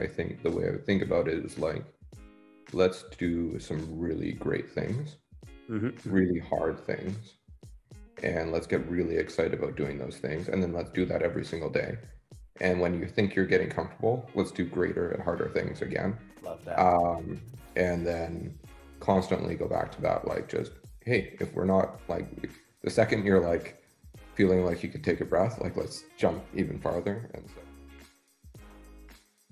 I think the way I would think about it is like, let's do some really great things, Mhm. really hard things, and let's get really excited about doing those things. And then let's do that every single day. And when you think you're getting comfortable, let's do greater and harder things again. Love that. Um, and then constantly go back to that, like just, hey, if we're not like the second you're like feeling like you could take a breath, like let's jump even farther. And so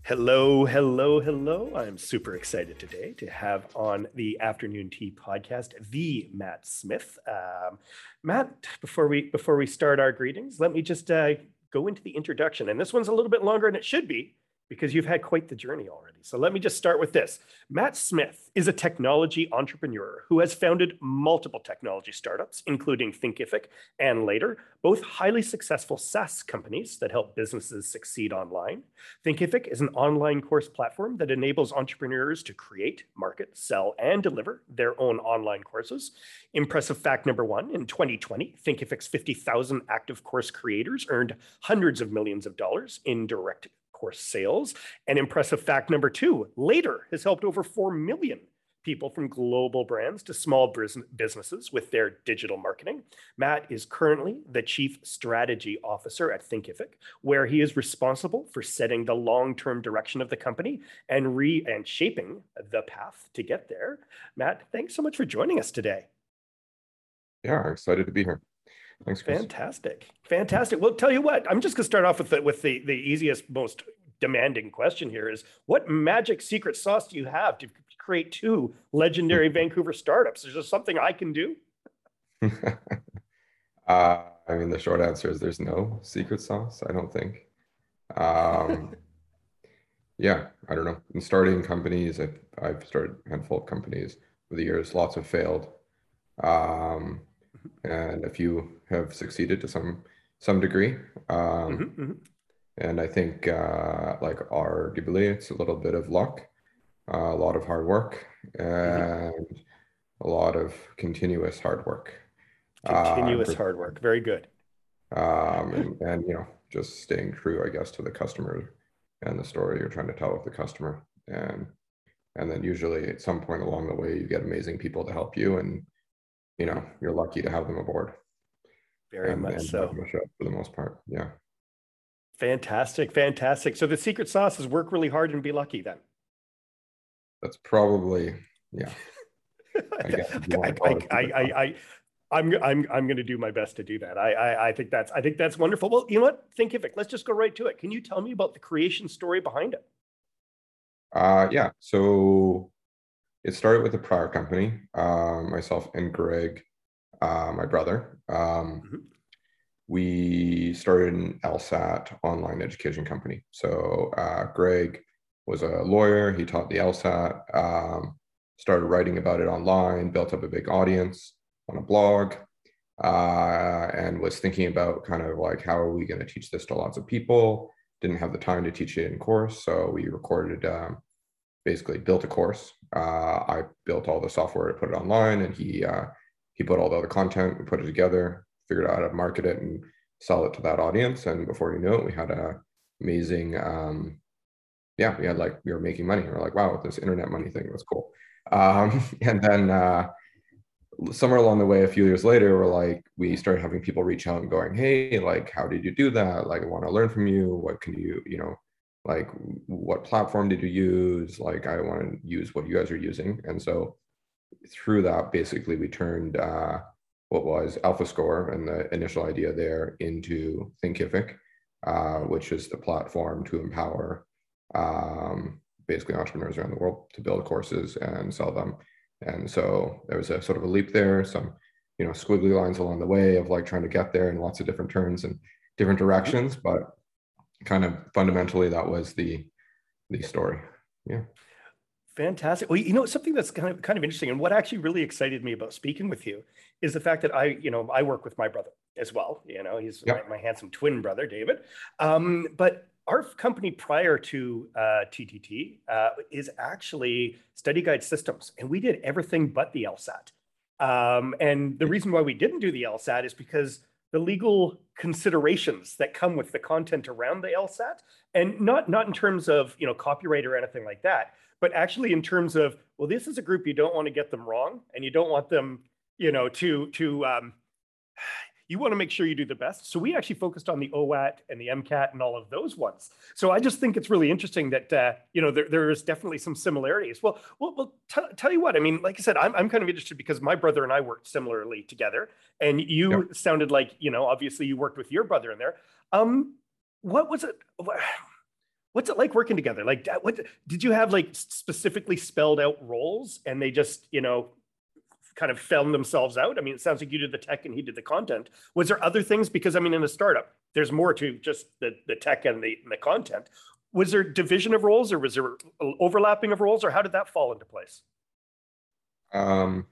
Hello, hello, hello. I'm super excited today to have on the Afternoon Tea podcast the Matt Smith. Um, Matt, before we before we start our greetings, let me just uh, go into the introduction. And this one's a little bit longer than it should be because you've had quite the journey already. So let me just start with this. Matt Smith is a technology entrepreneur who has founded multiple technology startups, including Thinkific and later, both highly successful SaaS companies that help businesses succeed online. Thinkific is an online course platform that enables entrepreneurs to create, market, sell, and deliver their own online courses. Impressive fact number one in 2020, Thinkific's 50,000 active course creators earned hundreds of millions of dollars in direct course sales. And impressive fact number two, later has helped over 4 million people from global brands to small businesses with their digital marketing. Matt is currently the chief strategy officer at Thinkific, where he is responsible for setting the long-term direction of the company and re and shaping the path to get there. Matt, thanks so much for joining us today. yeah, excited to be here. Thanks, Chris. Fantastic. Fantastic. Well, tell you what, I'm just going to start off with the, with the, the easiest, most demanding question here is what magic secret sauce do you have to create two legendary Vancouver startups? Is there something I can do? uh, I mean, the short answer is there's no secret sauce, I don't think. Um, yeah, I don't know. In starting companies, I've, I've started a handful of companies over the years. Lots have failed, um, and a few have succeeded to some some degree. Um, Mhm, mhm. and I think, uh, like arguably, it's a little bit of luck, uh, a lot of hard work, and a lot of continuous hard work. Uh, Continuous for- hard work. Very good. um, and, and you know just staying true i guess to the customer and the story you're trying to tell with the customer and and then usually at some point along the way you get amazing people to help you and you know you're lucky to have them aboard Very and, much and so. let them show up for the most part yeah Fantastic. Fantastic. So the secret sauce is work really hard and be lucky then. that's probably yeah I I, wanna call it I, I, I, I'm I'm, I'm going to do my best to do that. I, I, I think that's, I think that's wonderful. Well, you know what? Thinkific. Let's just go right to it. Can you tell me about the creation story behind it? Uh, yeah. So it started with a prior company, um, myself and Greg, uh, my brother. Um, Mhm. we started an LSAT online education company. So uh, Greg was a lawyer. He taught the LSAT, um, started writing about it online, built up a big audience on a blog, uh, and was thinking about kind of like how are we going to teach this to lots of people. Didn't have the time to teach it in course, so we recorded. Um, basically built a course. Uh, I built all the software to put it online, and he uh, he put all the other content. We put it together, figured out how to market it and sell it to that audience. And before you knew it, we had a amazing. Um, yeah, we had like we were making money. We are like, wow, this internet money thing was cool. Um, and then uh, somewhere along the way, a few years later, we're like, we started having people reach out and going, hey, like, how did you do that? Like, I want to learn from you. What can you, you know, like what platform did you use? Like i want to use what you guys are using. And so through that basically we turned uh, what was alpha score and the initial idea there into thinkific uh, which is the platform to empower um, basically entrepreneurs around the world to build courses and sell them. And so there was a sort of a leap there some you know squiggly lines along the way of like trying to get there in lots of different turns and different directions. But kind of fundamentally that was the the story yeah Fantastic. Well, you know, something that's kind of kind of interesting, and what actually really excited me about speaking with you is the fact that I, you know, I work with my brother as well. You know, he's Yep. my, my handsome twin brother, David. Um, but our company prior to uh, TTT uh, is actually Study Guide Systems, and we did everything but the LSAT. Um, and the reason why we didn't do the LSAT is because the legal considerations that come with the content around the LSAT, and not not in terms of you know copyright or anything like that, but actually in terms of well, this is a group you don't want to get them wrong, and you don't want them you know to to um, you want to make sure you do the best. So we actually focused on the OWAT and the MCAT and all of those ones. So I just think it's really interesting that uh, you know there, there is definitely some similarities. Well, well, well t- tell you what. I mean, like I said, I'm I'm kind of interested because my brother and I worked similarly together, and you yep. sounded like you know obviously you worked with your brother in there. Um, what was it? What's it like working together? Like, what did you have like specifically spelled out roles, and they just you know kind of found themselves out? I mean, it sounds like you did the tech and he did the content. Was there other things? Because I mean, in a startup, there's more to just the, the tech and the, and the content. Was there division of roles or was there overlapping of roles or how did that fall into place? Um,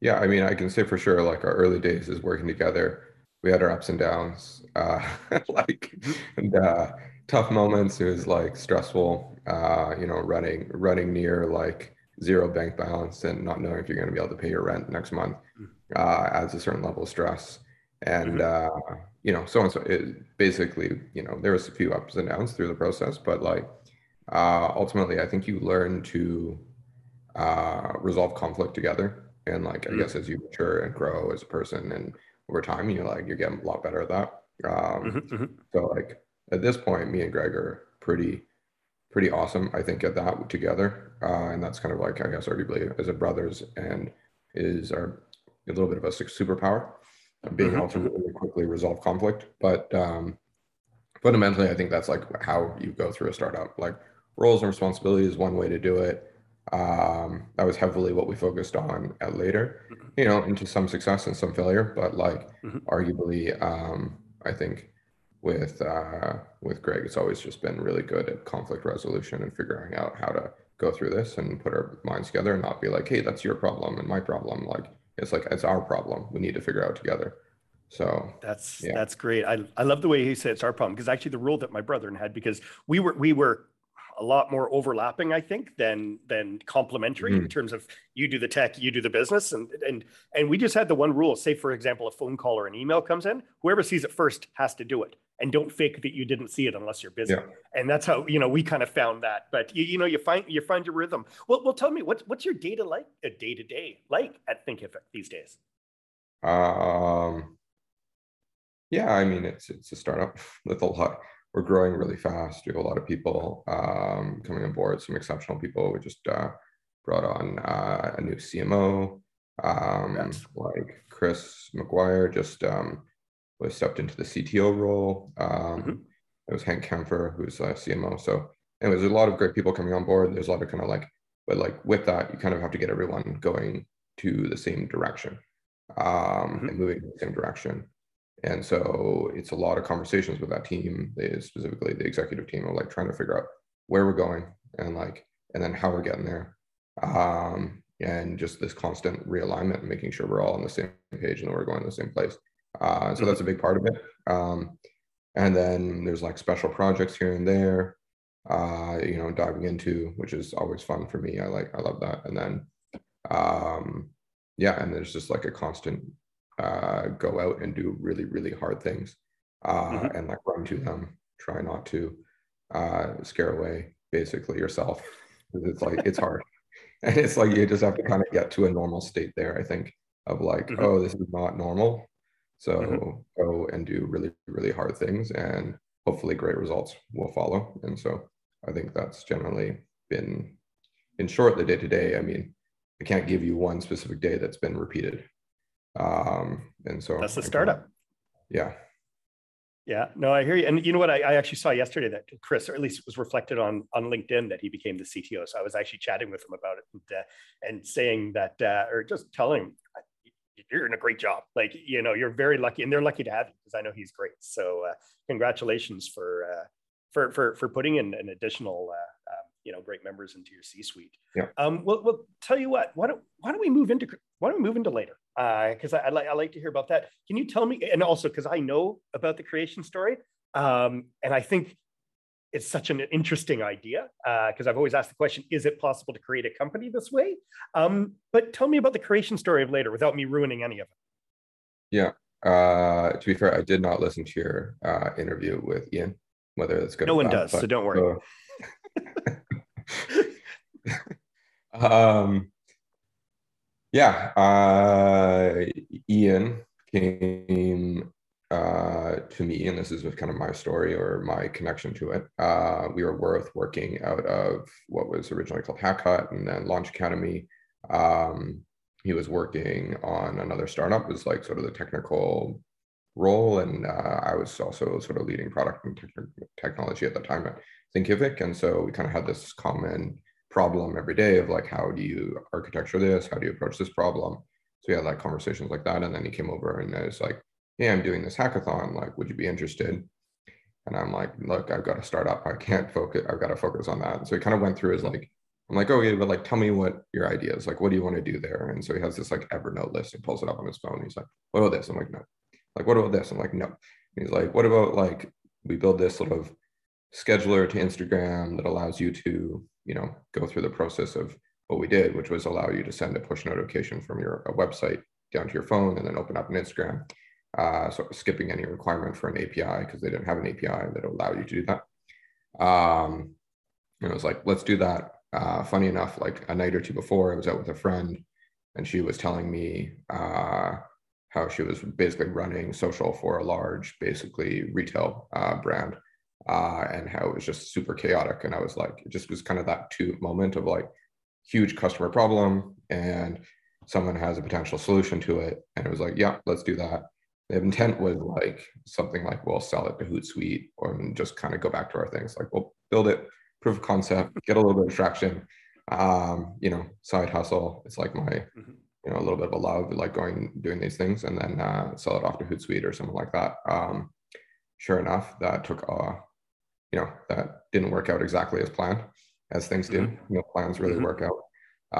yeah, I mean, I can say for sure, like our early days is working together. We had our ups and downs, uh, like, and uh, tough moments. It was like stressful, uh, you know, running, running near like zero bank balance and not knowing if you're going to be able to pay your rent next month mm. uh, adds a certain level of stress. And, mm-hmm. uh, you know, so and so it basically, you know, there was a few ups and downs through the process, but like uh, ultimately, I think you learn to uh, resolve conflict together. And like, mm-hmm. I guess as you mature and grow as a person and over time, you're like, you're getting a lot better at that. Um, mm-hmm. mm-hmm. So like at this point, me and Greg are pretty, pretty awesome, I think, at that together. Uh, and that's kind of like, I guess, arguably as a brothers and is our a little bit of a superpower, being mm-hmm. able to really quickly resolve conflict. But um, fundamentally, I think that's like how you go through a startup. Like roles and responsibilities is one way to do it. Um, that was heavily what we focused on at later, mm-hmm. you know, into some success and some failure. But like, mm-hmm. arguably, um, I think with uh, with Greg, it's always just been really good at conflict resolution and figuring out how to go through this and put our minds together and not be like, hey, that's your problem and my problem. Like it's like it's our problem. We need to figure out together. So that's yeah. that's great. I I love the way he said it's our problem because actually the rule that my brother had because we were we were a lot more overlapping, I think, than than complementary mm-hmm. in terms of you do the tech, you do the business, and and and we just had the one rule. Say, for example, a phone call or an email comes in, whoever sees it first has to do it, and don't fake that you didn't see it unless you're busy. Yeah. And that's how you know we kind of found that. But you, you know, you find you find your rhythm. Well, well, tell me what's what's your data like, a day to day like at Thinkific these days? Um. Yeah, I mean it's it's a startup with a lot we're growing really fast. We have a lot of people um, coming on board, some exceptional people. We just uh, brought on uh, a new CMO, um, yes. like Chris McGuire, just um, was stepped into the CTO role. Um, mm-hmm. It was Hank Kempfer, who's a CMO. So, anyways, there's a lot of great people coming on board. There's a lot of kind of like, but like with that, you kind of have to get everyone going to the same direction um, mm-hmm. and moving in the same direction. And so it's a lot of conversations with that team, specifically the executive team, of like trying to figure out where we're going and like, and then how we're getting there. Um, and just this constant realignment making sure we're all on the same page and we're going to the same place. Uh, so that's a big part of it. Um, and then there's like special projects here and there, uh, you know, diving into, which is always fun for me. I like, I love that. And then, um, yeah, and there's just like a constant uh, go out and do really really hard things uh, mm-hmm. and like run to them try not to uh, scare away basically yourself it's like it's hard and it's like you just have to kind of get to a normal state there i think of like mm-hmm. oh this is not normal so mm-hmm. go and do really really hard things and hopefully great results will follow and so i think that's generally been in short the day to day i mean i can't give you one specific day that's been repeated um, and so that's the startup. yeah. Yeah, no, I hear you. And you know what? I, I, actually saw yesterday that Chris, or at least it was reflected on on LinkedIn, that he became the CTO. So I was actually chatting with him about it and, uh, and saying that, uh, or just telling him, you're in a great job. Like you know, you're very lucky, and they're lucky to have you because I know he's great. So uh, congratulations for uh, for for for putting in an additional uh, um, you know great members into your C-suite. Yeah. Um. Well, well, tell you what. Why don't Why don't we move into Why don't we move into later? Because uh, I, I like I like to hear about that. Can you tell me? And also because I know about the creation story. Um. And I think it's such an interesting idea because uh, I've always asked the question: Is it possible to create a company this way? Um. But tell me about the creation story of later without me ruining any of it. Yeah. Uh, to be fair, I did not listen to your uh, interview with Ian. Whether it's good. No one does, so don't worry. um, yeah, uh, Ian came uh, to me, and this is kind of my story or my connection to it. Uh, we were both working out of what was originally called Hut and then Launch Academy. Um, he was working on another startup, was like sort of the technical role, and uh, I was also sort of leading product and te- technology at the time at Thinkific, and so we kind of had this common problem every day of like, how do you architecture this? How do you approach this problem? So we had like conversations like that, and then he came over and I was like, "Hey, I'm doing this hackathon. Like, would you be interested?" And I'm like, "Look, I've got to start up. I can't focus. I've got to focus on that." And so he kind of went through his like I'm like, oh yeah, but like, tell me what your idea is. Like, what do you want to do there? And so he has this like Evernote list. and pulls it up on his phone. He's like, what about this? I'm like, no. Like, what about this? I'm like, no. And he's like, what about like we build this sort of scheduler to Instagram that allows you to, you know, go through the process of what we did, which was allow you to send a push notification from your website down to your phone and then open up an Instagram. Uh, so skipping any requirement for an API because they didn't have an API that allowed you to do that. Um, and I was like, let's do that uh, funny enough, like a night or two before, I was out with a friend, and she was telling me uh, how she was basically running social for a large, basically retail uh, brand, uh, and how it was just super chaotic. And I was like, it just was kind of that two moment of like huge customer problem, and someone has a potential solution to it, and it was like, yeah, let's do that. The intent was like something like we'll sell it to Hootsuite, or just kind of go back to our things like we'll build it proof of concept, get a little bit of traction. Um, you know, side hustle. It's like my, mm-hmm. you know, a little bit of a love, like going doing these things, and then uh, sell it off to Hootsuite or something like that. Um, sure enough, that took, uh, you know, that didn't work out exactly as planned, as things. Mm-hmm. You know, plans really mm-hmm. work out.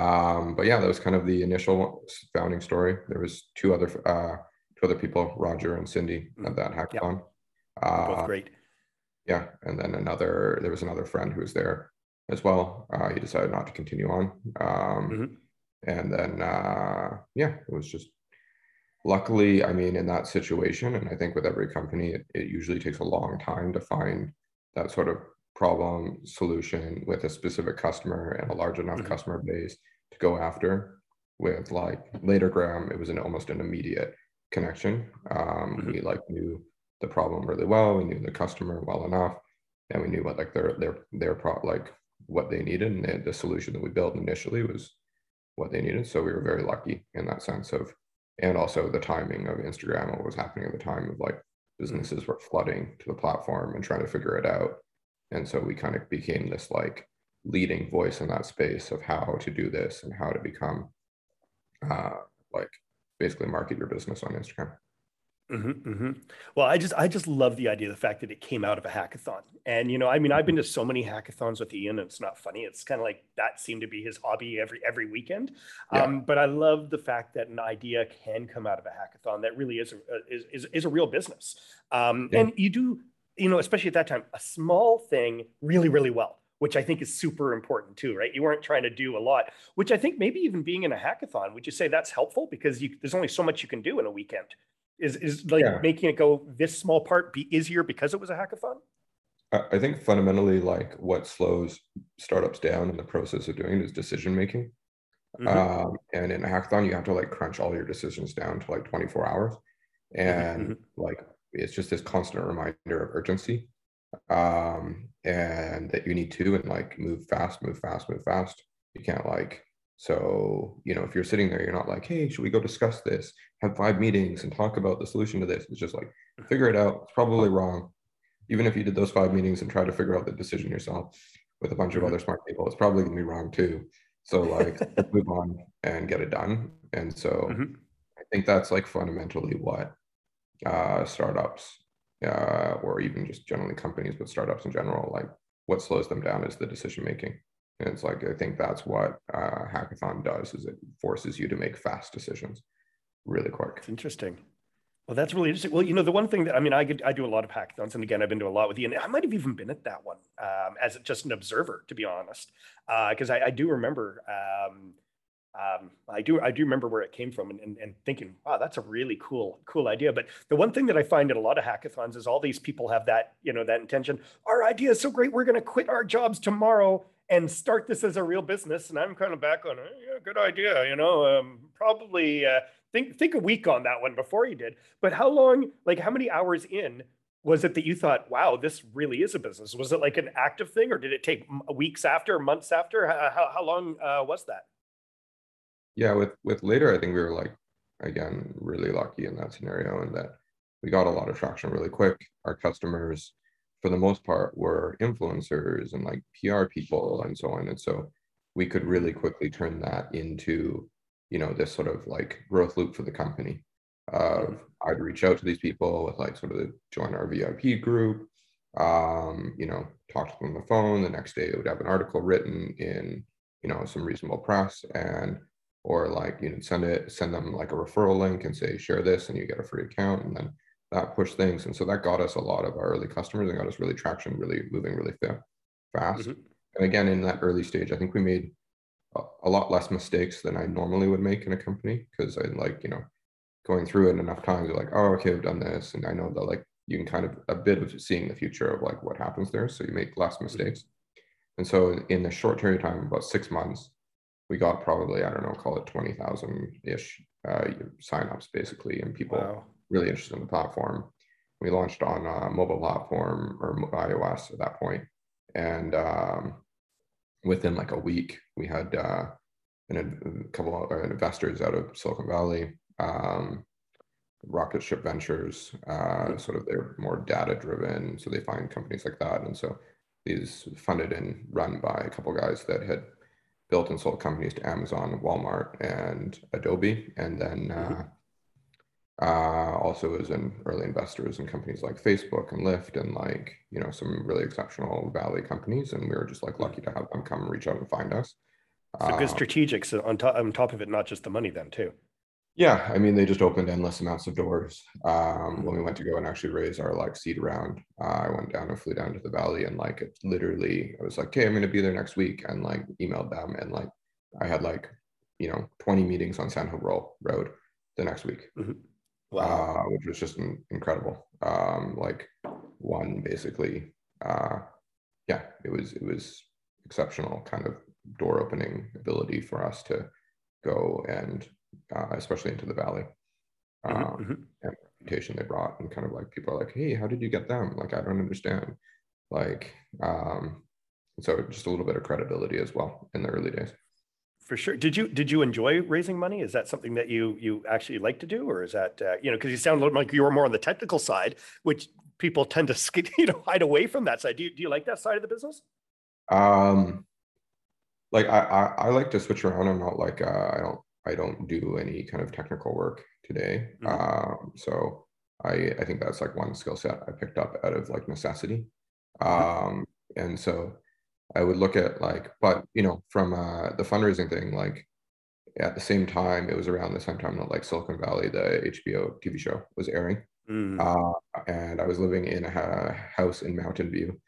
Um, but yeah, that was kind of the initial founding story. There was two other uh, two other people, Roger and Cindy, at mm-hmm. that hackathon. Yep. Uh, both great yeah, and then another there was another friend who was there as well. Uh, he decided not to continue on, um, mm-hmm. and then uh, yeah, it was just luckily. I mean, in that situation, and I think with every company, it, it usually takes a long time to find that sort of problem solution with a specific customer and a large enough mm-hmm. customer base to go after. With like Latergram, it was an almost an immediate connection. Um, mm-hmm. We like knew the problem really well. We knew the customer well enough, and we knew what like their their their pro like what they needed, and they, the solution that we built initially was what they needed. So we were very lucky in that sense of, and also the timing of Instagram, what was happening at the time of like businesses were flooding to the platform and trying to figure it out, and so we kind of became this like leading voice in that space of how to do this and how to become uh, like basically market your business on Instagram. Mm-hmm, mm-hmm. Well, I just I just love the idea, the fact that it came out of a hackathon. And you know, I mean, I've been to so many hackathons with Ian, and it's not funny. It's kind of like that seemed to be his hobby every every weekend. Yeah. Um, but I love the fact that an idea can come out of a hackathon that really is a, is, is, is a real business. Um, yeah. And you do, you know, especially at that time, a small thing really really well which I think is super important too, right? You weren't trying to do a lot, which I think maybe even being in a hackathon, would you say that's helpful because you, there's only so much you can do in a weekend? Is is like yeah. making it go this small part be easier because it was a hackathon? I think fundamentally, like what slows startups down in the process of doing it is decision making. Mm-hmm. Um, and in a hackathon, you have to like crunch all your decisions down to like 24 hours, mm-hmm, and mm-hmm. like it's just this constant reminder of urgency, um, and that you need to and like move fast, move fast, move fast. You can't like so, you know, if you're sitting there, you're not like, hey, should we go discuss this? Have five meetings and talk about the solution to this. It's just like, figure it out. It's probably wrong. Even if you did those five meetings and try to figure out the decision yourself with a bunch of mm-hmm. other smart people, it's probably gonna be wrong too. So like move on and get it done. And so mm-hmm. I think that's like fundamentally what uh, startups uh, or even just generally companies, but startups in general, like what slows them down is the decision making. And it's like I think that's what uh, hackathon does is it forces you to make fast decisions really quick. It's interesting. Well, that's really interesting. Well, you know, the one thing that I mean, I I do a lot of hackathons, and again, I've been to a lot with you, and I might have even been at that one um, as just an observer, to be honest, because uh, I, I, do remember um, um, I do I do remember where it came from and, and, and, thinking, wow, that's a really cool cool idea. But the one thing that I find in a lot of hackathons is all these people have that you know that intention. Our idea is so great, we're going to quit our jobs tomorrow and start this as a real business. And I'm kind of back on, yeah, good idea. You know, um, probably uh, think think a week on that one before you did. But how long? Like, how many hours in was it that you thought, wow, this really is a business? Was it like an active thing, or did it take weeks after, months after? How how, long uh, was that? Yeah, with with later, I think we were like again really lucky in that scenario, and that we got a lot of traction really quick. Our customers, for the most part, were influencers and like PR people and so on, and so we could really quickly turn that into you know this sort of like growth loop for the company. Of I'd reach out to these people with like sort of the join our VIP group, um, you know, talk to them on the phone. The next day, it would have an article written in you know some reasonable press and or like you know send it send them like a referral link and say share this and you get a free account and then that pushed things and so that got us a lot of our early customers and got us really traction really moving really fast mm-hmm. and again in that early stage i think we made a, a lot less mistakes than i normally would make in a company because i like you know going through it enough times you're like oh okay i've done this and i know that like you can kind of a bit of seeing the future of like what happens there so you make less mm-hmm. mistakes mm-hmm. and so in a short period of time about six months we got probably I don't know, call it twenty thousand ish uh, signups basically, and people wow. Really interested in the platform. We launched on a mobile platform or iOS at that point, and um, within like a week, we had uh, an, a couple of uh, investors out of Silicon Valley, um, Rocket Ship Ventures. Uh, sort of they're more data driven, so they find companies like that, and so these funded and run by a couple guys that had built and sold companies to Amazon, Walmart, and Adobe, and then mm-hmm. uh, uh, also as an early investors in companies like Facebook and Lyft, and like you know some really exceptional Valley companies, and we were just like lucky to have them come reach out and find us. So good um, strategics on top on top of it, not just the money, then too. Yeah, I mean, they just opened endless amounts of doors. Um, when we went to go and actually raise our like seed round, uh, I went down and flew down to the valley, and like it literally, I was like, "Okay, I'm going to be there next week," and like emailed them, and like I had like you know 20 meetings on Sand Hill Road the next week, mm-hmm. Wow. uh, which was just incredible. Um, like one basically, uh, yeah, it was it was exceptional kind of door opening ability for us to go and uh, especially into the valley. Mm-hmm, um, mm-hmm. And reputation they brought, and kind of like people are like, "Hey, how did you get them?" Like, I don't understand. Like, um, so just a little bit of credibility as well in the early days. For sure. Did you did you enjoy raising money? Is that something that you you actually like to do, or is that uh, you know because you sound like you were more on the technical side, which people tend to you know hide away from that side. Do you do you like that side of the business? Um, like I I, I like to switch around. I'm not like uh, I don't I don't do any kind of technical work today. Mm-hmm. Um, so I, I think that's like one skill set I picked up out of like necessity. Mm-hmm. Um, and so I would look at like, but you know, from uh, the fundraising thing, like at the same time, it was around the same time that like Silicon Valley, the HBO TV show was airing. Mm. Uh, and I was living in a house in Mountain View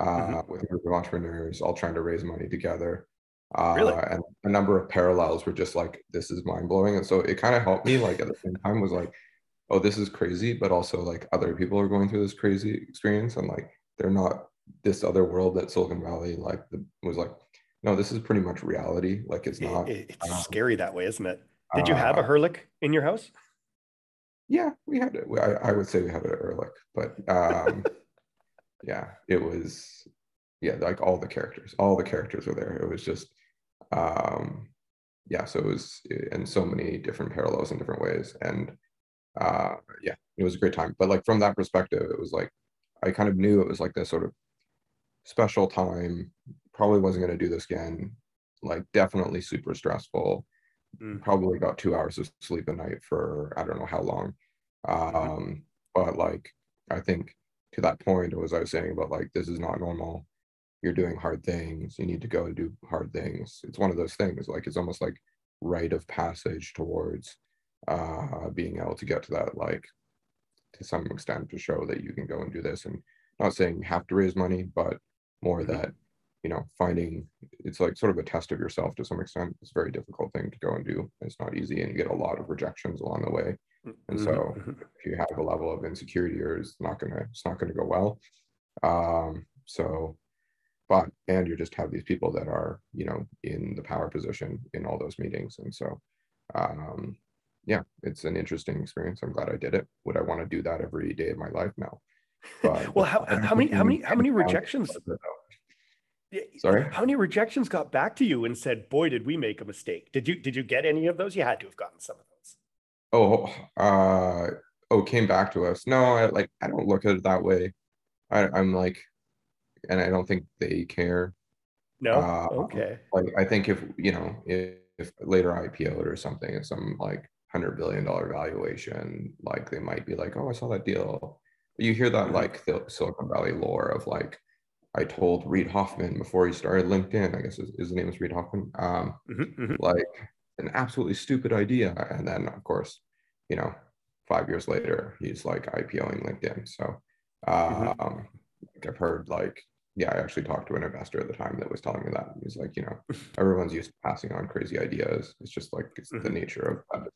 uh, mm-hmm. with a group of entrepreneurs all trying to raise money together. Uh, really? And a number of parallels were just like, this is mind blowing. And so it kind of helped me, like, at the same time, was like, oh, this is crazy, but also like other people are going through this crazy experience. And like, they're not this other world that Silicon Valley like the, was like, no, this is pretty much reality. Like, it's not. It, it's um, scary that way, isn't it? Did you have a uh, Erlich in your house? Yeah, we had it. I, I would say we had a Erlich, but um, yeah, it was yeah, like all the characters, all the characters were there. It was just um, yeah, so it was in so many different parallels in different ways. And uh, yeah, it was a great time. But like from that perspective, it was like I kind of knew it was like this sort of special time. Probably wasn't going to do this again. Like definitely super stressful. Mm. Probably got two hours of sleep a night for I don't know how long. Um. But like I think to that point, it was I was saying about like this is not normal you're doing hard things you need to go and do hard things it's one of those things like it's almost like rite of passage towards uh being able to get to that like to some extent to show that you can go and do this and not saying you have to raise money but more mm-hmm. that you know, finding it's like sort of a test of yourself to some extent. It's a very difficult thing to go and do. It's not easy, and you get a lot of rejections along the way. And so, mm-hmm. if you have a level of insecurity, or it's not gonna, it's not gonna go well. Um, so, but and you just have these people that are, you know, in the power position in all those meetings, and so, um, yeah, it's an interesting experience. I'm glad I did it. Would I want to do that every day of my life? No. But well, how, how many, how many, how many rejections? Sorry. How many rejections got back to you and said, "Boy, did we make a mistake"? Did you did you get any of those? You had to have gotten some of those. Oh, uh, oh, came back to us. No, I, like I don't look at it that way. I, I'm like, and I don't think they care. No. Uh, okay. Like I think if you know if, if later IPO'd or something some like hundred billion dollar valuation, like they might be like, oh, I saw that deal. You hear that mm-hmm. like the Silicon Valley lore of like I told Reid Hoffman before he started LinkedIn, I guess his, his name is Reid Hoffman, um, mm-hmm, mm-hmm. like an absolutely stupid idea. And then, of course, you know, five years later, he's like IPOing LinkedIn. So mm-hmm. um, I've heard like, yeah, I actually talked to an investor at the time that was telling me that. He's like, you know, everyone's used to passing on crazy ideas. It's just like, it's the mm-hmm. nature of.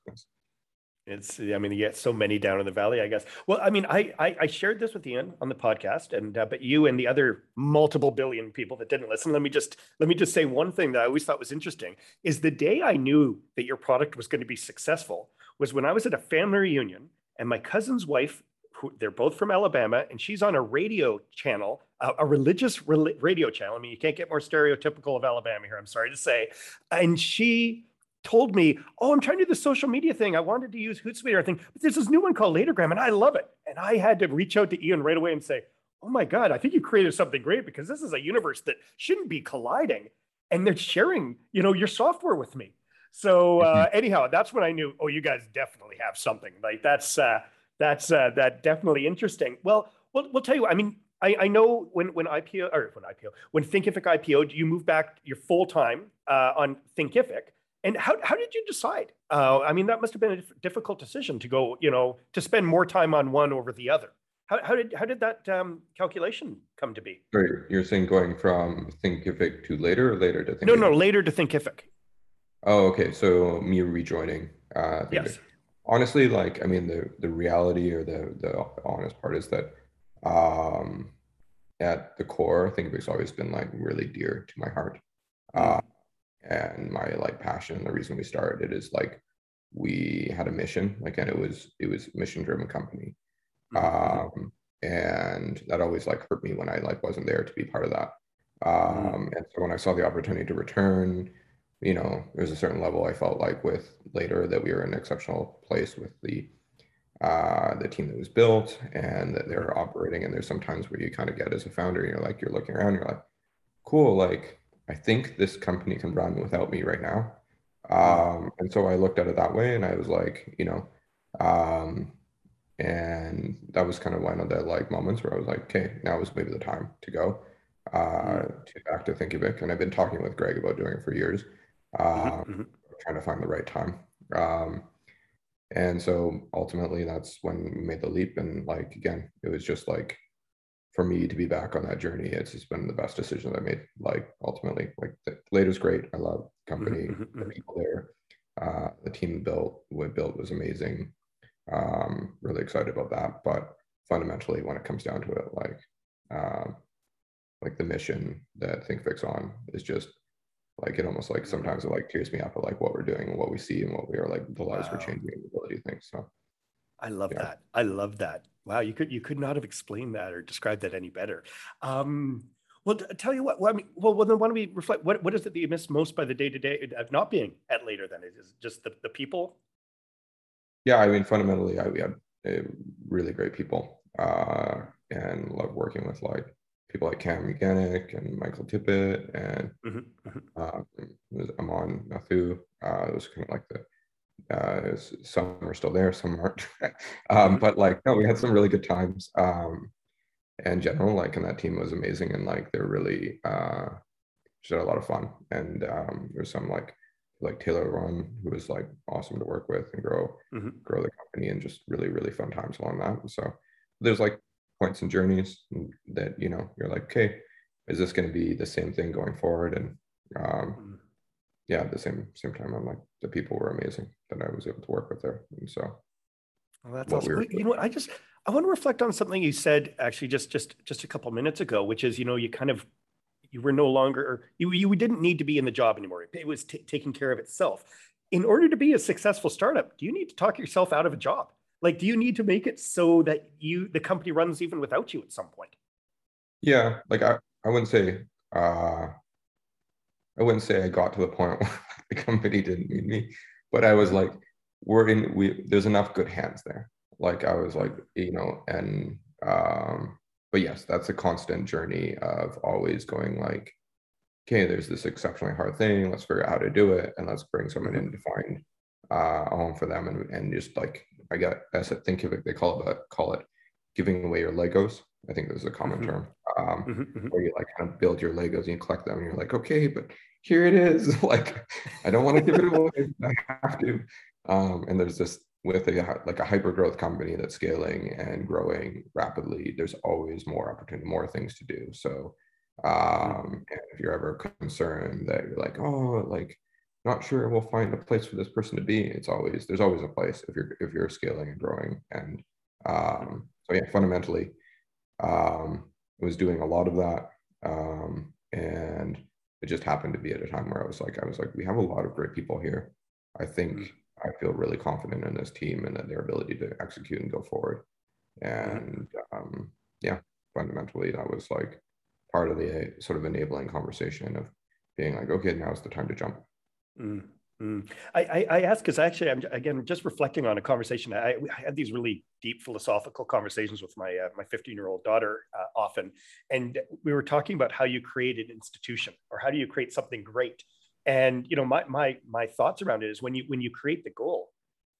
It's, I mean, you get so many down in the valley, I guess. Well, I mean, I I, I shared this with Ian on the podcast, and uh, but you and the other multiple billion people that didn't listen. Let me just let me just say one thing that I always thought was interesting is the day I knew that your product was going to be successful was when I was at a family reunion, and my cousin's wife, who they're both from Alabama, and she's on a radio channel, a, a religious radio channel. I mean, you can't get more stereotypical of Alabama here. I'm sorry to say, and she told me, "Oh, I'm trying to do the social media thing. I wanted to use Hootsuite or anything, but there's this new one called Latergram, and I love it." And I had to reach out to Ian right away and say, "Oh my God, I think you created something great because this is a universe that shouldn't be colliding, and they're sharing, you know, your software with me." So uh, mm-hmm. anyhow, that's when I knew, oh, you guys definitely have something. Like that's uh, that's uh, that definitely interesting. Well, we'll we'll tell you. I mean, I, I know when when IPO or when IPO when Thinkific IPO, you move back your full time uh, on Thinkific and how, how did you decide? Uh, I mean, that must have been a difficult decision to go, you know, to spend more time on one over the other. How, how did how did that um, calculation come to be? You're saying going from Thinkific to later or later to Thinkific? No, no, later to Thinkific. Oh, okay. So me rejoining. Uh, yes. Honestly, like I mean, the the reality or the the honest part is that um, at the core, Thinkific's always been like really dear to my heart. Uh, and my like passion the reason we started is like we had a mission like and it was it was mission driven company mm-hmm. um and that always like hurt me when i like wasn't there to be part of that mm-hmm. um and so when i saw the opportunity to return you know there's a certain level i felt like with later that we were in an exceptional place with the uh the team that was built and that they're operating and there's some times where you kind of get as a founder you're like you're looking around you're like cool like I think this company can run without me right now. Um, and so I looked at it that way and I was like, you know, um, and that was kind of one of the like moments where I was like, okay, now is maybe the time to go uh, to back to Thinkific. And I've been talking with Greg about doing it for years, mm-hmm, um, mm-hmm. trying to find the right time. Um, and so ultimately that's when we made the leap. And like, again, it was just like, for me to be back on that journey, it's just been the best decision I made. Like ultimately, like the later's great. I love company, mm-hmm, the mm-hmm. people there, uh, the team built, what built was amazing. Um, really excited about that. But fundamentally, when it comes down to it, like, um, like the mission that Thinkific's on is just like it almost like sometimes it like tears me up at like what we're doing and what we see and what we are like the lives wow. we're changing and the ability things. So I love yeah. that. I love that. Wow, you could you could not have explained that or described that any better. Um, well, tell you what. Well, I mean, well, well, then why don't we reflect? What what is it that you miss most by the day to day of not being at later? Then it is just the the people. Yeah, I mean, fundamentally, I, we had uh, really great people, uh, and love working with like people like Cam Mechanic and Michael Tippett and mm-hmm, mm-hmm. Uh, Aman Nathoo. Uh, those kind of like the uh, some are still there, some aren't. um, but like, no, we had some really good times. Um, in general, like, and that team was amazing, and like, they're really uh, just had a lot of fun. And um, there's some like like Taylor Loren, who was like awesome to work with and grow mm-hmm. grow the company, and just really really fun times along that. So there's like points and journeys that you know you're like, okay, is this going to be the same thing going forward? And um, Mm. Yeah, at the same same time, I'm like the people were amazing that I was able to work with there, and so Well, that's awesome. we You know, what, I just I want to reflect on something you said actually just just just a couple minutes ago, which is you know you kind of you were no longer you you didn't need to be in the job anymore. It was t- taking care of itself. In order to be a successful startup, do you need to talk yourself out of a job? Like, do you need to make it so that you the company runs even without you at some point? yeah, like I I wouldn't say uh, I wouldn't say I got to the point where the company didn't need me, but I was like, we're in we there's enough good hands there. Like I was like, you know, and um, but yes, that's a constant journey of always going like, okay, there's this exceptionally hard thing. Let's figure out how to do it, and let's bring someone in to find uh, a home for them, and and just like I got as I think of it. They call it call it giving away your Legos. I think this is a common Mhm. term. Um, Mhm, mhm. where you like kind of build your Legos and you collect them, and you're like, okay, but here it is. like, I don't want to give it away. I have to. Um, and there's this with a like a hyper growth company that's scaling and growing rapidly. There's always more opportunity, more things to do. So, um, and if you're ever concerned that you're like, oh, like not sure we'll find a place for this person to be, it's always there's always a place if you're if you're scaling and growing. And um, so yeah, fundamentally, um, I was doing a lot of that. Um, and it just happened to be at a time where I was like, I was like, we have a lot of great people here. I think Mm. I feel really confident in this team and that their ability to execute and go forward. And um, yeah, fundamentally, that was like part of the sort of enabling conversation of being like, okay, now's the time to jump. Mm, mm. I, I, I ask because actually, I'm again just reflecting on a conversation. I, I had these really deep philosophical conversations with my uh, my 15 year old daughter uh, often, and we were talking about how you create an institution or how do you create something great. And you know, my my my thoughts around it is when you when you create the goal,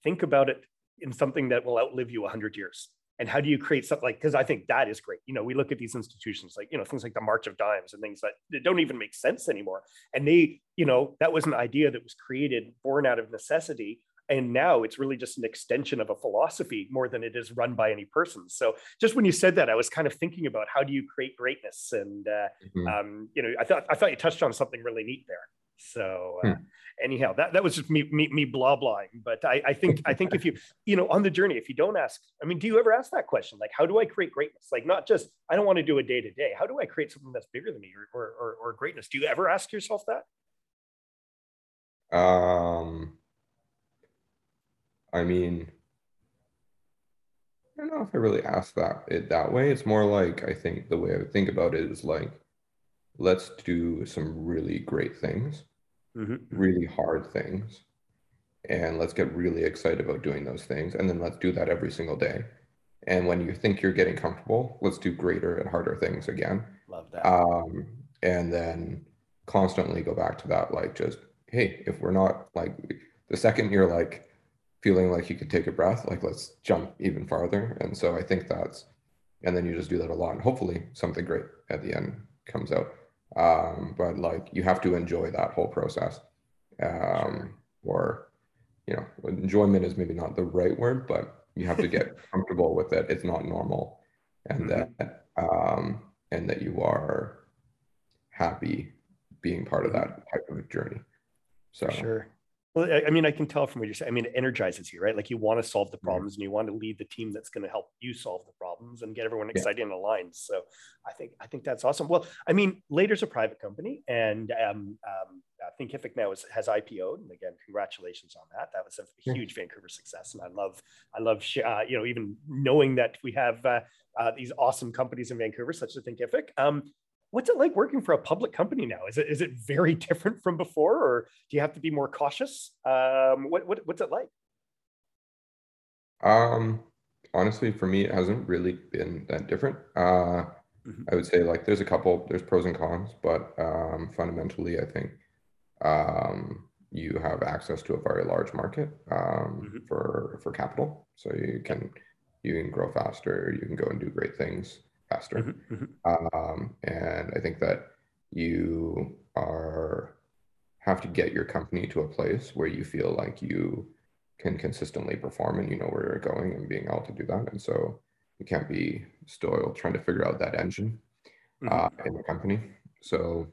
think about it in something that will outlive you 100 years. And how do you create something like? Because I think that is great. You know, we look at these institutions like you know things like the March of Dimes and things that, don't even make sense anymore and they you know that was an idea that was created born out of necessity and now it's really just an extension of a philosophy more than it is run by any person so just when you said that i was kind of thinking about how do you create greatness and uh, Mhm. um, you know i thought i thought you touched on something really neat there so uh, Hmm. anyhow that, that was just me me, me blah blahing but I, I think i think if you you know on the journey if you don't ask i mean do you ever ask that question? Like how do i create greatness? Like not just i don't want to do a day to day how do i create something that's bigger than me or, or, or, or greatness? Do you ever ask yourself that? Um, I mean, I don't know if I really ask that it that way. It's more like I think the way I would think about it is like, let's do some really great things, Mhm. really hard things, and let's get really excited about doing those things. And then let's do that every single day. And when you think you're getting comfortable, let's do greater and harder things again. Love that. Um, and then constantly go back to that, like just, hey, if we're not like the second you're like feeling like you could take a breath, like let's jump even farther. And so I think that's, and then you just do that a lot, and hopefully something great at the end comes out. Um, but like you have to enjoy that whole process. Um, or you know, enjoyment is maybe not the right word, but you have to get comfortable with it. It's not normal, and Mhm. that um, and that you are happy being part of that type of journey. So For sure. Well, I, I mean, I can tell from what you're saying. I mean, it energizes you, right? Like you want to solve the Mhm. problems and you want to lead the team that's going to help you solve the problems and get everyone Yeah. excited and aligned. So I think I think that's awesome. Well, I mean, Later's a private company, and um, um, uh, Thinkific now is, has IPO'd, and again, congratulations on that. That was a Yeah. huge Vancouver success, and I love I love uh, you know even knowing that we have uh, uh, these awesome companies in Vancouver, such as Thinkific. Um, what's it like working for a public company now? Is it is it very different from before, or do you have to be more cautious? Um, what, what what's it like? Um, honestly, for me, it hasn't really been that different. Uh, Mhm. I would say like there's a couple, there's pros and cons, but um, fundamentally, I think um, you have access to a very large market um, Mhm. for for capital, so you can you can grow faster, you can go and do great things faster. Mhm, mhm. Um, and I think that you are have to get your company to a place where you feel like you can consistently perform and you know where you're going and being able to do that. And so you can't be still trying to figure out that engine. uh, in the company. So,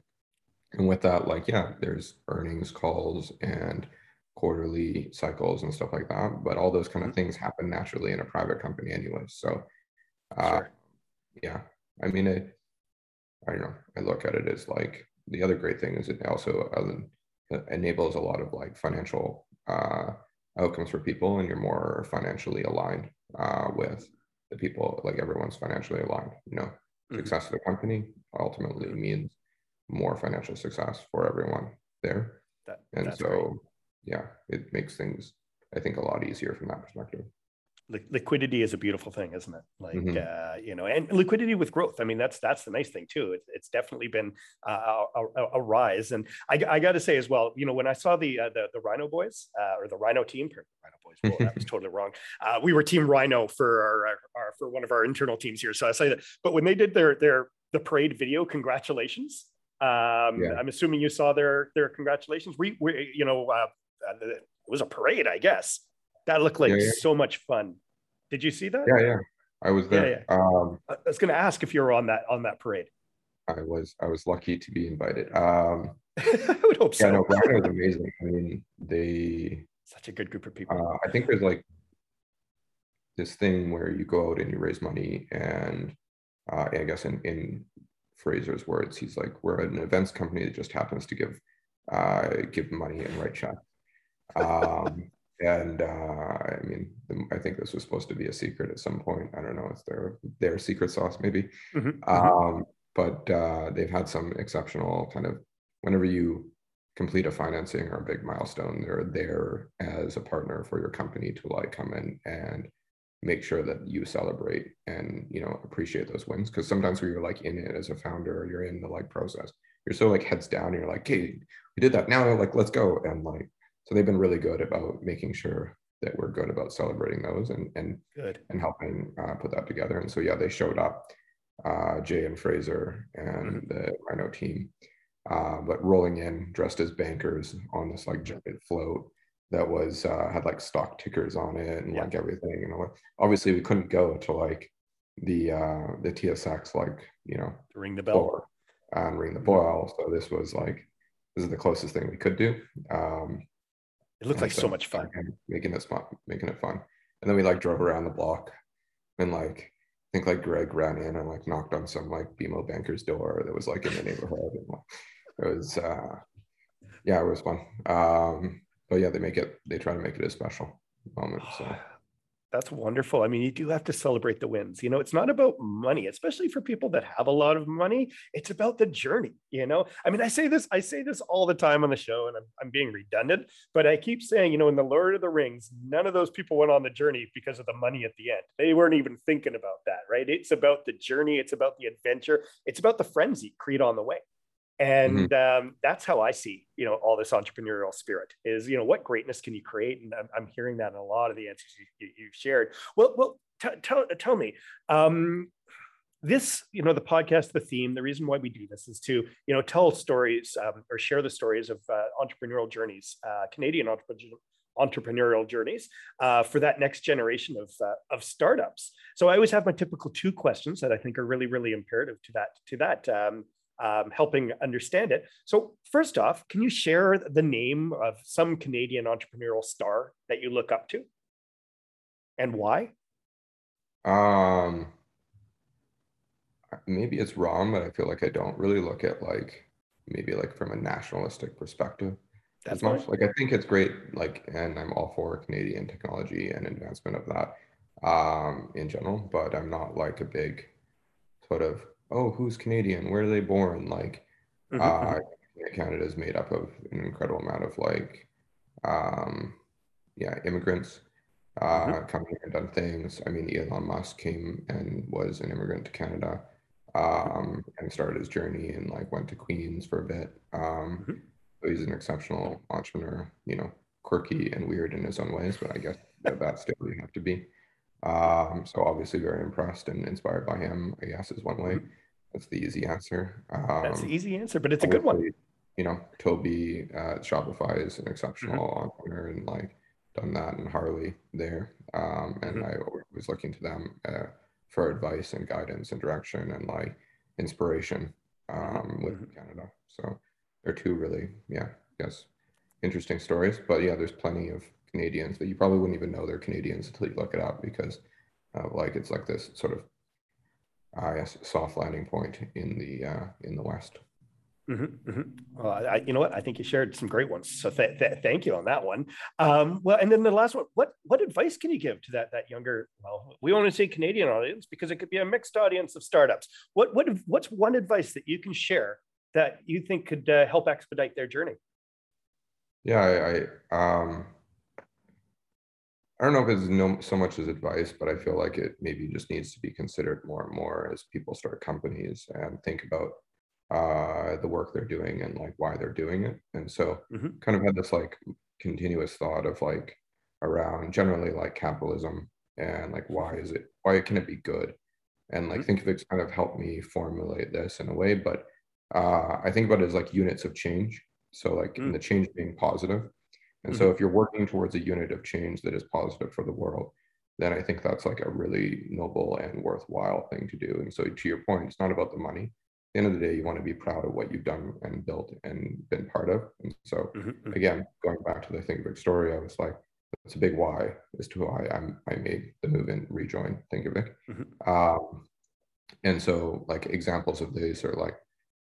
and with that, like, yeah, there's earnings calls and quarterly cycles and stuff like that. But all those kind of things happen naturally in a private company anyway. So, uh, sure. Yeah, I mean, it, I don't know. I look at it as like the other great thing is it also uh, enables a lot of like financial uh, outcomes for people, and you're more financially aligned uh, with the people. Like everyone's financially aligned. You know, mm-hmm. success of the company ultimately means more financial success for everyone there. That, and so, great. yeah, it makes things I think a lot easier from that perspective liquidity is a beautiful thing, isn't it? Like mm-hmm. uh, you know, and liquidity with growth. I mean, that's that's the nice thing too. It's, it's definitely been uh, a, a, rise, and I, I got to say as well, you know, when I saw the uh, the, the Rhino boys uh, or the Rhino team, Rhino boys, well, that was totally wrong. Uh, we were Team Rhino for our, our, our, for one of our internal teams here, so I say that. But when they did their their the parade video, congratulations. Um, yeah. I'm assuming you saw their their congratulations. We, we you know, uh, it was a parade, I guess. That looked like yeah, yeah. so much fun. Did you see that? Yeah, yeah. I was there. Yeah, um, I was going to ask if you were on that on that parade. I was. I was lucky to be invited. Um, I would hope so. Yeah, no, Rhino was amazing. I mean, they such a good group of people. Uh, I think there's like this thing where you go out and you raise money, and uh, I guess in in Fraser's words, he's like, "We're an events company that just happens to give uh, give money and write checks." Um, and uh, I mean, I think this was supposed to be a secret at some point. I don't know, it's their their secret sauce maybe. Mm-hmm. mm-hmm. Um, but uh, they've had some exceptional kind of whenever you complete a financing or a big milestone, they're there as a partner for your company to like come in and make sure that you celebrate and you know appreciate those wins because sometimes when you're like in it as a founder you're in the like process you're so like heads down And you're like hey we did that now like let's go and like so they've been really good about making sure that we're good about celebrating those and and good. and helping uh, put that together. And so yeah, they showed up, uh, Jay and Fraser and mm-hmm. the Rhino team, uh, but rolling in dressed as bankers on this like giant float that was uh, had like stock tickers on it and yeah. like everything. And obviously we couldn't go to like the uh, the TSX like you know ring the bell and ring the bell. So this was like this is the closest thing we could do. Um, it looked like so, so much fun. Making it fun, making it fun. And then we like drove around the block and like I think like Greg ran in and like knocked on some like BMO banker's door that was like in the neighborhood. And, like, it was uh yeah, it was fun. Um but yeah, they make it they try to make it a special moment. So that's wonderful. I mean, you do have to celebrate the wins. You know, it's not about money, especially for people that have a lot of money. It's about the journey. You know, I mean, I say this, I say this all the time on the show, and I'm, I'm being redundant, but I keep saying, you know, in the Lord of the Rings, none of those people went on the journey because of the money at the end. They weren't even thinking about that, right? It's about the journey. It's about the adventure. It's about the friends you create on the way and mm-hmm. um, that's how i see you know all this entrepreneurial spirit is you know what greatness can you create and i'm, I'm hearing that in a lot of the answers you, you, shared well well t- tell, tell me um, this you know the podcast the theme the reason why we do this is to you know tell stories um, or share the stories of uh, entrepreneurial journeys uh, canadian entrepreneurial entrepreneurial journeys uh, for that next generation of, uh, of startups. So I always have my typical two questions that I think are really, really imperative to that to that um, um, helping understand it. So, first off, can you share the name of some Canadian entrepreneurial star that you look up to and why? Um, maybe it's wrong, but I feel like I don't really look at like maybe like from a nationalistic perspective. That's as much. Like I think it's great, like, and I'm all for Canadian technology and advancement of that um, in general, but I'm not like a big sort of oh, who's Canadian? Where are they born? Like, mm-hmm. uh, mm-hmm. Canada is made up of an incredible amount of like, um, yeah, immigrants uh, mm-hmm. coming here and done things. I mean, Elon Musk came and was an immigrant to Canada um, and started his journey and like went to Queen's for a bit. Um, mm-hmm. So he's an exceptional entrepreneur, you know, quirky and weird in his own ways, but I guess that's still you have to be. Um, so obviously very impressed and inspired by him, I guess is one way. Mm-hmm. That's the easy answer. Um, That's the um, easy answer, but it's a good one. You know, Toby at Shopify is an exceptional mm-hmm. entrepreneur and like done that and Harley there. Um, and mm-hmm. I was looking to them uh, for advice and guidance and direction and like inspiration um, with mm-hmm. Canada. So they're two really, yeah, yes, interesting stories. But yeah, there's plenty of Canadians that you probably wouldn't even know they're Canadians until you look it up because, uh, like, it's like this sort of, I guess, soft landing point in the uh, in the West. Mm-hmm, mm-hmm. Well, I, you know what? I think you shared some great ones. So th- th- thank you on that one. Um, well, and then the last one. What what advice can you give to that that younger? Well, we want to say Canadian audience because it could be a mixed audience of startups. What what what's one advice that you can share that you think could uh, help expedite their journey? Yeah, I, I um, I don't know if it's no so much as advice, but I feel like it maybe just needs to be considered more and more as people start companies and think about uh, the work they're doing and like why they're doing it. And so mm-hmm. kind of had this like continuous thought of like around generally like capitalism and like why is it why can it be good? And like mm-hmm. think of it's kind of helped me formulate this in a way, but uh, I think about it as like units of change. So like mm-hmm. the change being positive. And so mm-hmm. if you're working towards a unit of change that is positive for the world, then I think that's like a really noble and worthwhile thing to do. And so to your point, it's not about the money the end of the day, you want to be proud of what you've done and built and been part of. And so, mm-hmm. mm-hmm. again, going back to the Think Big story, I was like, it's a big why as to why I'm, I made the move and rejoin Thinkific. Mm-hmm. Um, and so, like examples of these are like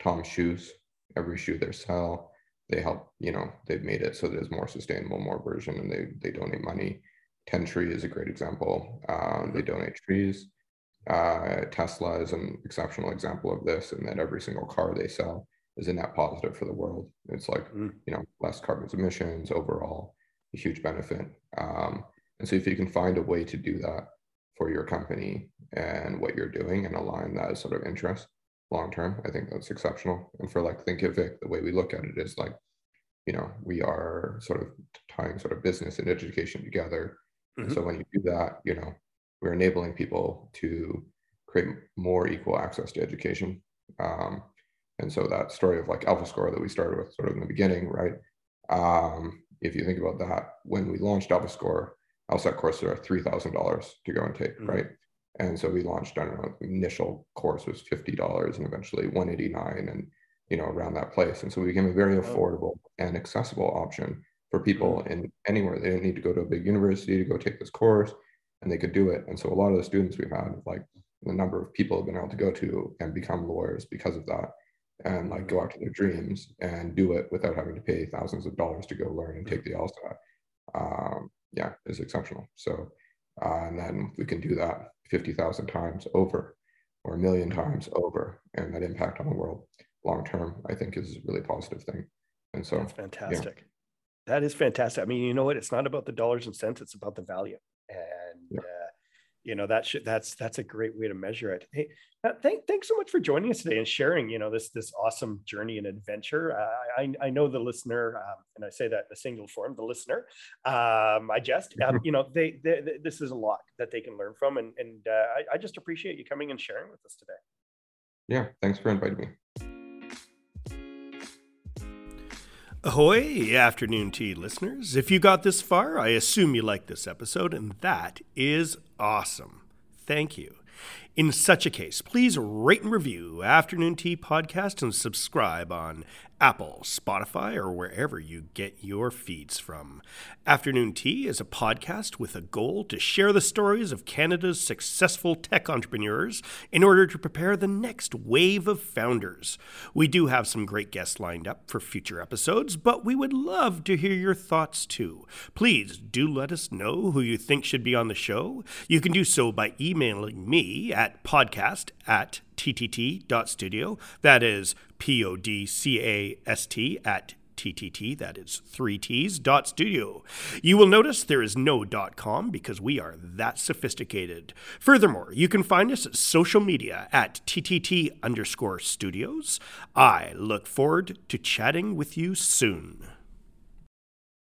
Tom's shoes. Every shoe they sell, they help. You know, they've made it so there's more sustainable, more version, and they they donate money. tentree is a great example. Um. They donate trees. Uh, Tesla is an exceptional example of this, and that every single car they sell is a net positive for the world. It's like mm. you know less carbon emissions overall, a huge benefit. Um, and so if you can find a way to do that for your company and what you're doing and align that sort of interest long term, I think that's exceptional. And for like Thinkific, the way we look at it is like, you know, we are sort of tying sort of business and education together. Mm-hmm. So when you do that, you know, we're enabling people to create more equal access to education. Um, and so that story of like AlphaScore that we started with sort of in the beginning, right? Um, if you think about that, when we launched AlphaScore, LSAT courses are $3,000 to go and take, mm-hmm. right? And so we launched, I don't know, initial course was $50 and eventually 189 and, you know, around that place. And so we became a very affordable and accessible option for people mm-hmm. in anywhere. They didn't need to go to a big university to go take this course and they could do it. And so a lot of the students we've had, like the number of people have been able to go to and become lawyers because of that and like go after their dreams and do it without having to pay thousands of dollars to go learn and take the LSAT. Um, yeah, is exceptional. So, uh, and then we can do that 50,000 times over or a million times over. And that impact on the world long term, I think is a really positive thing. And so that's fantastic. Yeah. That is fantastic. I mean, you know what? It's not about the dollars and cents, it's about the value and yeah. uh, you know that should that's that's a great way to measure it. Hey uh, thank, thanks so much for joining us today and sharing you know this this awesome journey and adventure. Uh, I, I know the listener um, and i say that in a single form the listener um, i just um, you know they, they, they, this is a lot that they can learn from and and uh, I, I just appreciate you coming and sharing with us today. Yeah thanks for inviting me Ahoy, afternoon tea listeners. If you got this far, I assume you liked this episode, and that is awesome. Thank you. In such a case, please rate and review Afternoon Tea Podcast and subscribe on Apple, Spotify, or wherever you get your feeds from. Afternoon Tea is a podcast with a goal to share the stories of Canada's successful tech entrepreneurs in order to prepare the next wave of founders. We do have some great guests lined up for future episodes, but we would love to hear your thoughts too. Please do let us know who you think should be on the show. You can do so by emailing me at podcast at ttt.studio. That is P O D C A S T at TTT, that is three T's, dot studio. You will notice there is no dot com because we are that sophisticated. Furthermore, you can find us at social media at TTT underscore studios. I look forward to chatting with you soon.